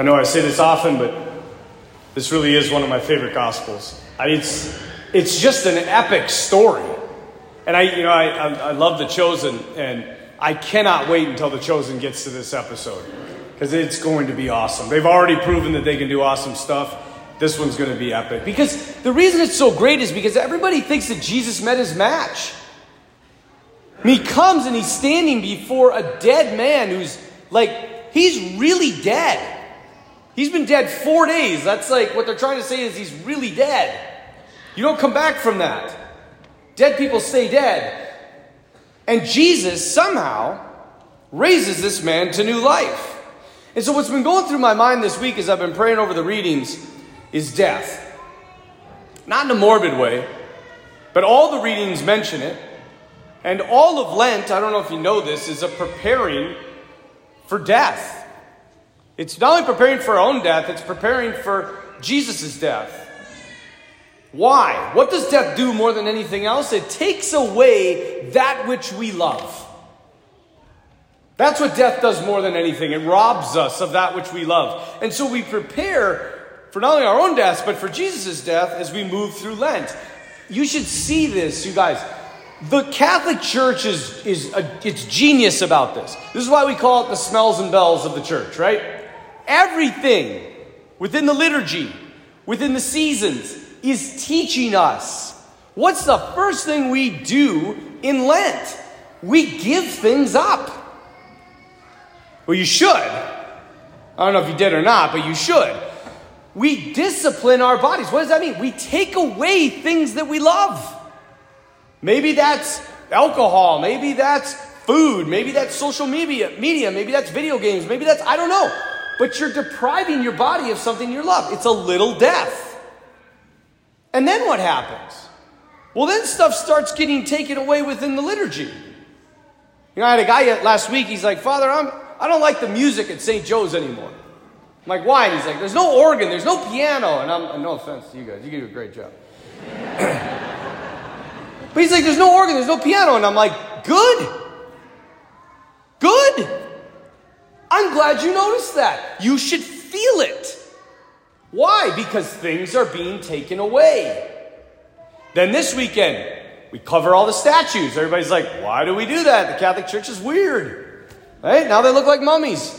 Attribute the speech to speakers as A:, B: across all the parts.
A: I know I say this often, but this really is one of my favorite gospels. I it's, it's just an epic story. And I, you know, I, I, I love The Chosen, and I cannot wait until The Chosen gets to this episode because it's going to be awesome. They've already proven that they can do awesome stuff. This one's going to be epic. Because the reason it's so great is because everybody thinks that Jesus met his match. And he comes and he's standing before a dead man who's like, he's really dead. He's been dead four days. That's like what they're trying to say is he's really dead. You don't come back from that. Dead people stay dead. And Jesus somehow raises this man to new life. And so, what's been going through my mind this week as I've been praying over the readings is death. Not in a morbid way, but all the readings mention it. And all of Lent, I don't know if you know this, is a preparing for death. It's not only preparing for our own death, it's preparing for Jesus' death. Why? What does death do more than anything else? It takes away that which we love. That's what death does more than anything. It robs us of that which we love. And so we prepare for not only our own deaths, but for Jesus' death as we move through Lent. You should see this, you guys. The Catholic Church is, is a, it's genius about this. This is why we call it the smells and bells of the church, right? Everything within the liturgy, within the seasons, is teaching us. What's the first thing we do in Lent? We give things up. Well, you should. I don't know if you did or not, but you should. We discipline our bodies. What does that mean? We take away things that we love. Maybe that's alcohol. Maybe that's food. Maybe that's social media, media. Maybe that's video games. Maybe that's, I don't know. But you're depriving your body of something you love. It's a little death. And then what happens? Well, then stuff starts getting taken away within the liturgy. You know, I had a guy last week, he's like, Father, I'm, I don't like the music at St. Joe's anymore. I'm like, why? And he's like, there's no organ, there's no piano. And I'm, no offense to you guys, you do a great job. but he's like, there's no organ, there's no piano. And I'm like, good. Good. I'm glad you noticed that. You should feel it. Why? Because things are being taken away. Then this weekend, we cover all the statues. Everybody's like, why do we do that? The Catholic Church is weird. Right? Now they look like mummies.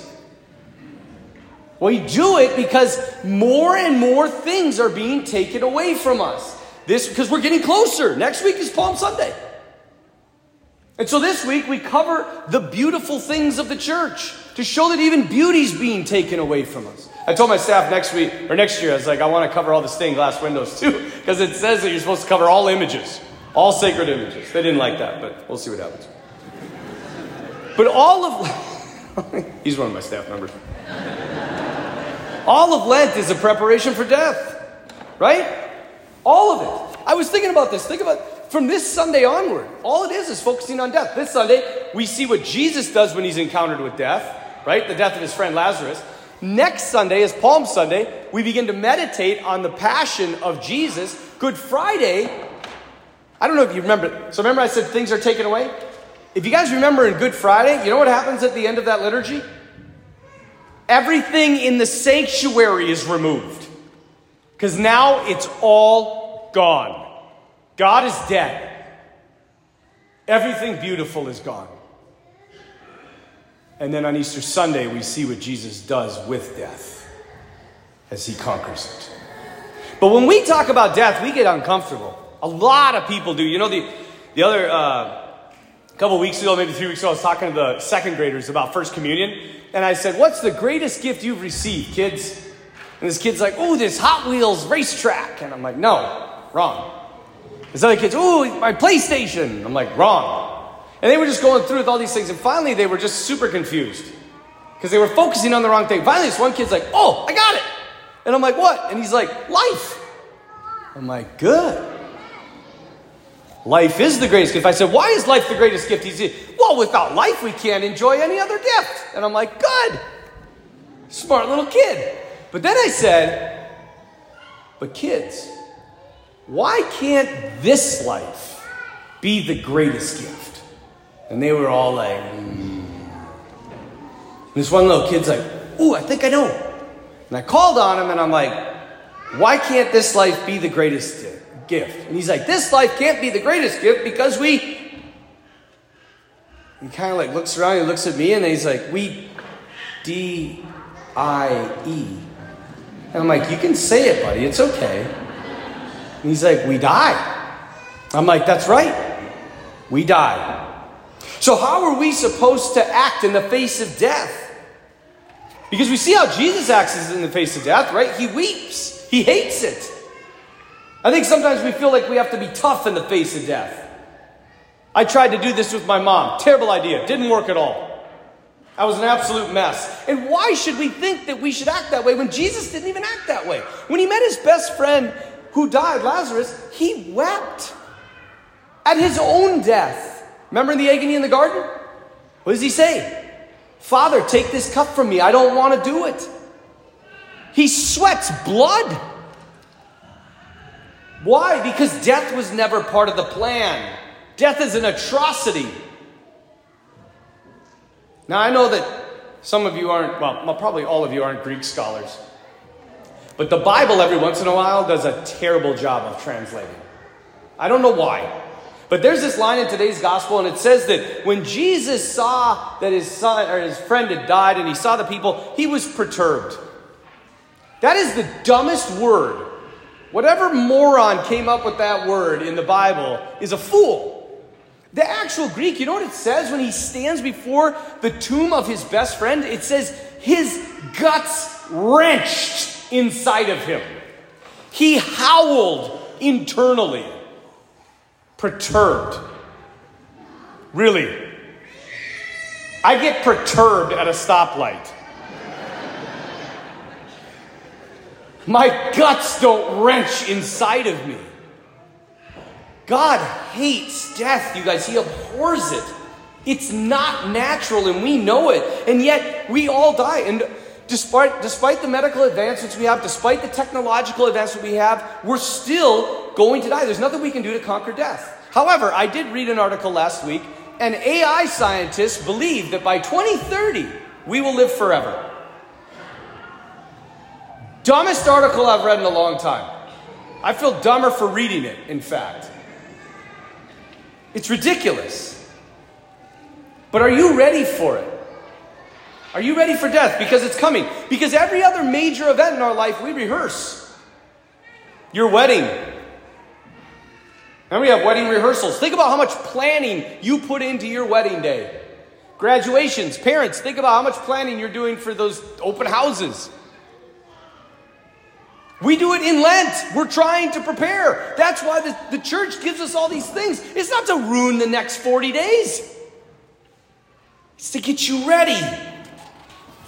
A: We do it because more and more things are being taken away from us. This because we're getting closer. Next week is Palm Sunday. And so this week we cover the beautiful things of the church to show that even beauty's being taken away from us. I told my staff next week or next year, I was like, I want to cover all the stained glass windows too, because it says that you're supposed to cover all images, all sacred images. They didn't like that, but we'll see what happens. But all of, he's one of my staff members. All of Lent is a preparation for death, right? All of it. I was thinking about this. Think about from this Sunday onward. All it is is focusing on death. This Sunday, we see what Jesus does when he's encountered with death, right? The death of his friend Lazarus. Next Sunday is Palm Sunday. We begin to meditate on the passion of Jesus. Good Friday, I don't know if you remember. So remember, I said things are taken away? If you guys remember in Good Friday, you know what happens at the end of that liturgy? Everything in the sanctuary is removed. Because now it's all gone. God is dead. Everything beautiful is gone. And then on Easter Sunday, we see what Jesus does with death as he conquers it. But when we talk about death, we get uncomfortable. A lot of people do. You know, the, the other uh, couple weeks ago, maybe three weeks ago, I was talking to the second graders about First Communion. And I said, What's the greatest gift you've received, kids? And this kid's like, Oh, this Hot Wheels racetrack. And I'm like, No, wrong. This other kid's, Oh, my PlayStation. I'm like, Wrong. And they were just going through with all these things, and finally they were just super confused because they were focusing on the wrong thing. Finally, this one kid's like, "Oh, I got it," and I'm like, "What?" And he's like, "Life." I'm like, "Good." Life is the greatest gift. I said, "Why is life the greatest gift?" He's like, well, without life, we can't enjoy any other gift. And I'm like, "Good." Smart little kid. But then I said, "But kids, why can't this life be the greatest gift?" And they were all like, mm. This one little kid's like, Ooh, I think I know. And I called on him and I'm like, why can't this life be the greatest gift? And he's like, this life can't be the greatest gift because we. He kind of like looks around, he looks at me, and he's like, we D I E. And I'm like, you can say it, buddy, it's okay. And he's like, we die. I'm like, that's right, we die. So, how are we supposed to act in the face of death? Because we see how Jesus acts in the face of death, right? He weeps, he hates it. I think sometimes we feel like we have to be tough in the face of death. I tried to do this with my mom. Terrible idea. Didn't work at all. I was an absolute mess. And why should we think that we should act that way when Jesus didn't even act that way? When he met his best friend who died, Lazarus, he wept at his own death. Remember in the agony in the garden? What does he say? Father, take this cup from me. I don't want to do it. He sweats blood. Why? Because death was never part of the plan. Death is an atrocity. Now, I know that some of you aren't, well, probably all of you aren't Greek scholars. But the Bible, every once in a while, does a terrible job of translating. I don't know why. But there's this line in today's gospel, and it says that when Jesus saw that his son or his friend had died and he saw the people, he was perturbed. That is the dumbest word. Whatever moron came up with that word in the Bible is a fool. The actual Greek, you know what it says when he stands before the tomb of his best friend? It says his guts wrenched inside of him. He howled internally perturbed. Really. I get perturbed at a stoplight. My guts don't wrench inside of me. God hates death, you guys. He abhors it. It's not natural, and we know it. And yet, we all die. And despite, despite the medical advancements we have, despite the technological advancements we have, we're still going to die. There's nothing we can do to conquer death. However, I did read an article last week, and AI scientists believe that by 2030, we will live forever. Dumbest article I've read in a long time. I feel dumber for reading it, in fact. It's ridiculous. But are you ready for it? Are you ready for death? Because it's coming. Because every other major event in our life, we rehearse. Your wedding. And we have wedding rehearsals. Think about how much planning you put into your wedding day. Graduations, parents, think about how much planning you're doing for those open houses. We do it in Lent. We're trying to prepare. That's why the, the church gives us all these things. It's not to ruin the next 40 days, it's to get you ready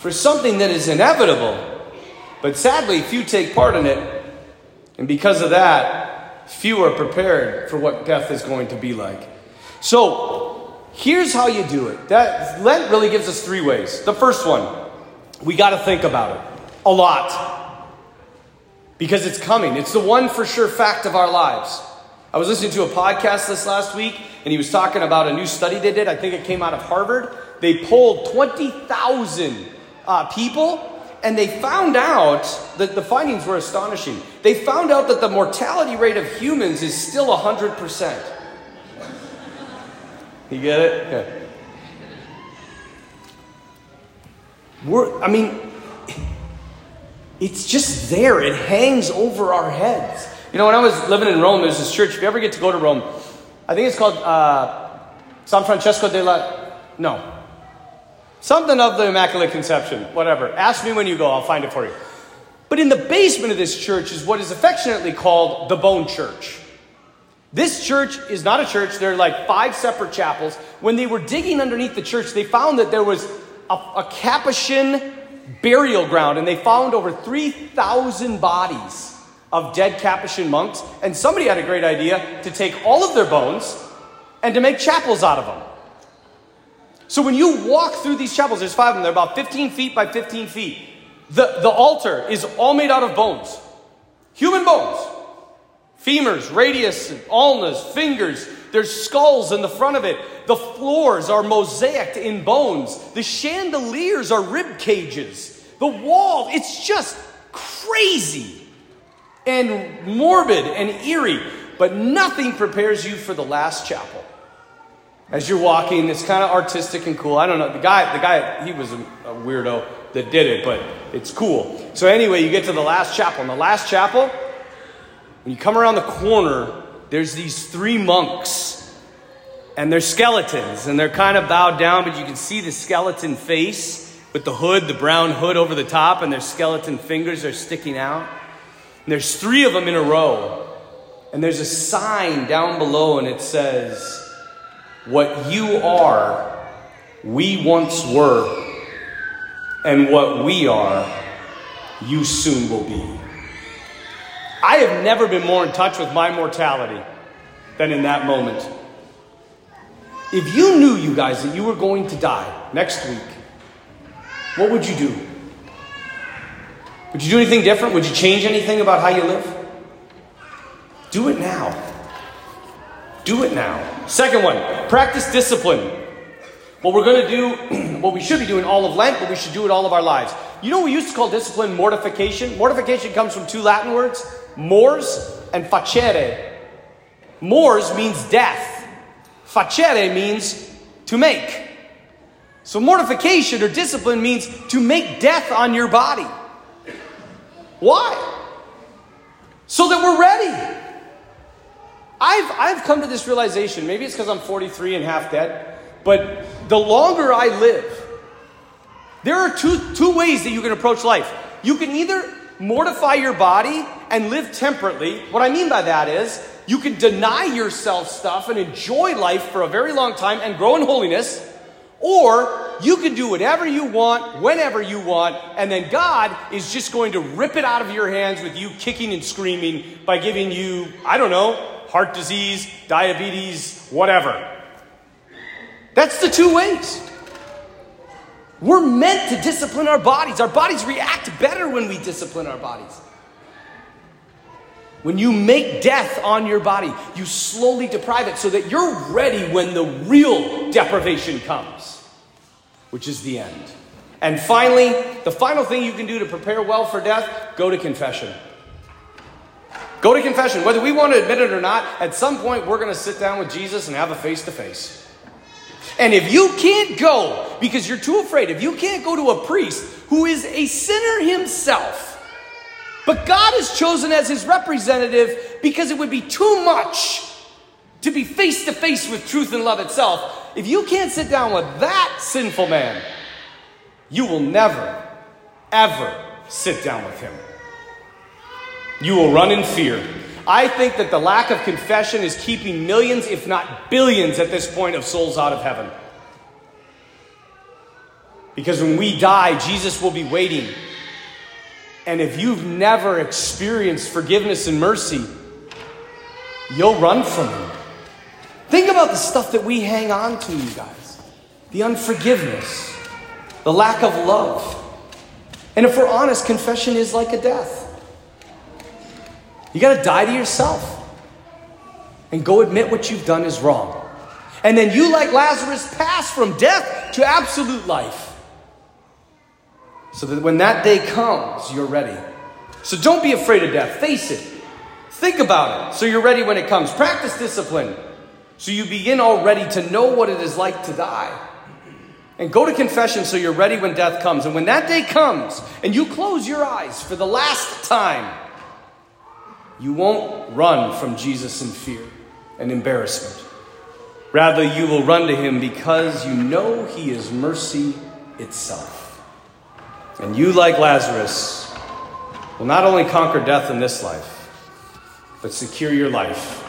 A: for something that is inevitable. But sadly, few take part in it. And because of that, few are prepared for what death is going to be like. So, here's how you do it. That Lent really gives us three ways. The first one, we got to think about it a lot. Because it's coming. It's the one for sure fact of our lives. I was listening to a podcast this last week, and he was talking about a new study they did. I think it came out of Harvard. They polled 20,000 uh, people, and they found out that the findings were astonishing. They found out that the mortality rate of humans is still 100%. You get it? Okay. We're, I mean, it's just there. It hangs over our heads. You know, when I was living in Rome, there's this church. If you ever get to go to Rome, I think it's called uh, San Francesco de la. No, Something of the Immaculate Conception, whatever. Ask me when you go, I'll find it for you. But in the basement of this church is what is affectionately called the Bone Church. This church is not a church, there are like five separate chapels. When they were digging underneath the church, they found that there was a, a Capuchin burial ground, and they found over 3,000 bodies of dead Capuchin monks. And somebody had a great idea to take all of their bones and to make chapels out of them. So when you walk through these chapels, there's five of them, they're about 15 feet by 15 feet. The, the altar is all made out of bones, human bones. Femurs, radius, ulnas, fingers. There's skulls in the front of it. The floors are mosaicked in bones. The chandeliers are rib cages. The wall, it's just crazy and morbid and eerie, but nothing prepares you for the last chapel. As you're walking, it's kind of artistic and cool. I don't know. The guy, the guy, he was a, a weirdo that did it, but it's cool. So anyway, you get to the last chapel. In the last chapel, when you come around the corner, there's these three monks. And they're skeletons, and they're kind of bowed down, but you can see the skeleton face with the hood, the brown hood over the top, and their skeleton fingers are sticking out. And there's three of them in a row. And there's a sign down below, and it says, What you are, we once were. And what we are, you soon will be. I have never been more in touch with my mortality than in that moment. If you knew, you guys, that you were going to die next week, what would you do? Would you do anything different? Would you change anything about how you live? Do it now. Do it now. Second one, practice discipline. What we're going to do, what we should be doing all of Lent, but we should do it all of our lives. You know, we used to call discipline mortification. Mortification comes from two Latin words, mors and facere. Mors means death. Facere means to make. So mortification or discipline means to make death on your body. Why? So that we're ready. I've, I've come to this realization, maybe it's because I'm 43 and half dead, but the longer I live, there are two, two ways that you can approach life. You can either mortify your body and live temperately. What I mean by that is you can deny yourself stuff and enjoy life for a very long time and grow in holiness. Or you can do whatever you want, whenever you want, and then God is just going to rip it out of your hands with you kicking and screaming by giving you, I don't know, heart disease, diabetes, whatever. That's the two ways. We're meant to discipline our bodies. Our bodies react better when we discipline our bodies. When you make death on your body, you slowly deprive it so that you're ready when the real deprivation comes, which is the end. And finally, the final thing you can do to prepare well for death go to confession. Go to confession. Whether we want to admit it or not, at some point we're going to sit down with Jesus and have a face to face. And if you can't go because you're too afraid, if you can't go to a priest who is a sinner himself, but God is chosen as his representative because it would be too much to be face to face with truth and love itself. If you can't sit down with that sinful man, you will never, ever sit down with him. You will run in fear. I think that the lack of confession is keeping millions, if not billions, at this point of souls out of heaven. Because when we die, Jesus will be waiting. And if you've never experienced forgiveness and mercy, you'll run from Him. Think about the stuff that we hang on to, you guys the unforgiveness, the lack of love. And if we're honest, confession is like a death. You got to die to yourself and go admit what you've done is wrong. And then you, like Lazarus, pass from death to absolute life. So that when that day comes, you're ready. So don't be afraid of death. Face it. Think about it so you're ready when it comes. Practice discipline so you begin already to know what it is like to die. And go to confession so you're ready when death comes. And when that day comes and you close your eyes for the last time, you won't run from Jesus in fear and embarrassment. Rather, you will run to him because you know he is mercy itself. And you, like Lazarus, will not only conquer death in this life, but secure your life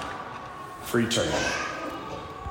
A: for eternity.